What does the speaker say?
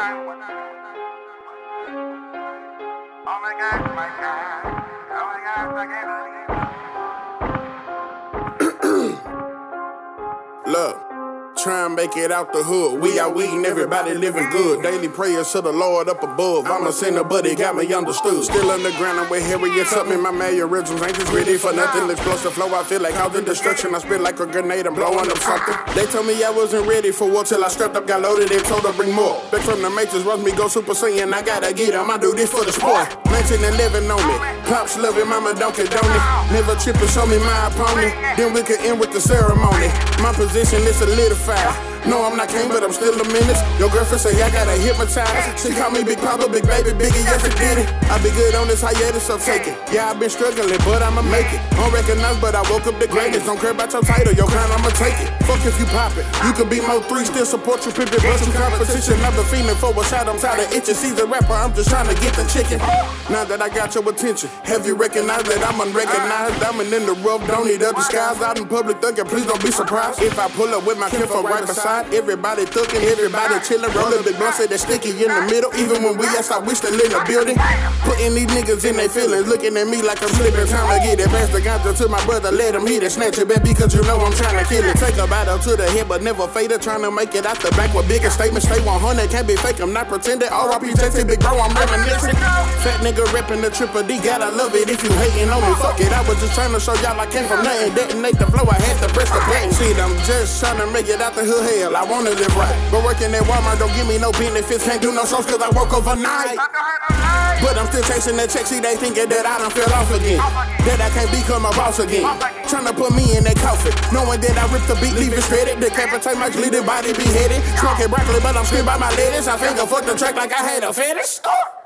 Oh my god, my god. Oh my god, my god. Look. Try and make it out the hood. We out weeding, everybody living good. Daily prayers to the Lord up above. I'm a sinner, but he got me understood. Still underground, I'm with Harriet Tubman. My mannerisms ain't just ready for nothing. Explosive flow, I feel like causing destruction. I spit like a grenade, I'm blowing up something. They told me I wasn't ready for war till I strapped up, got loaded, and told to bring more. Back from the Matrix, watch me go Super Saiyan. I gotta get him, I do this for the sport. 19 and 11 on it. Pops love it, mama don't condone it. Never tripping, show me my opponent. Then we can end with the ceremony. My position is solidified. Yeah. No, I'm not king, but I'm still a menace. Your girlfriend say I gotta hypnotize. She call me Big Papa, Big Baby, Biggie, yes I did it. I be good on this hiatus, so take it. Yeah, I've been struggling, but I'ma make it. Unrecognized, but I woke up the greatest. Don't care about your title, your kind, I'ma take it. Fuck if you pop it. You could be more three, still support you, pimpin', but you competition. I've been feeling for a shot, I'm tired of itching. Season rapper, I'm just trying to get the chicken. Now that I got your attention, have you recognized that I'm unrecognized? Diamond in the rough, don't need other skies. Out in public thuggin', please don't be surprised. If I pull up with my kinfolk right beside, everybody thuggin', everybody chillin', rollin' big blunts, that sticky in the middle. Even when we outside, we still in the building. Putting these niggas in their feelings, looking at me like I'm slipping. Time to get it past the ganja to my brother, let him hit it, snatch it back because you know I'm trying to kill it. Take a battle to the head, but never fade it. Trying to make it out the back with bigger statements. Stay 100, can't be fake, I'm not pretending. RIP, JT, big bro, I'm reminiscing. Fat nigga reppin' the triple D, gotta love it if you hating on me. Fuck it, I was just trying to show y'all I came from nothing. Detonate the flow, I had to press the button. Shit, I'm just trying to make it out the hood hell. I wanna live right. But working at Walmart don't give me no benefits. Can't do no shows cause I work overnight. But I'm still chasing that check, see they thinking that I done fell off again. That I can't become a boss again. Tryna put me in that coffin. Knowing that I ripped the beat, leave it shredded. Decapitate my bleeding body beheaded. Smoking broccoli, but I'm still by my ladies. I finger fuck the track like I had a fetish. Uh.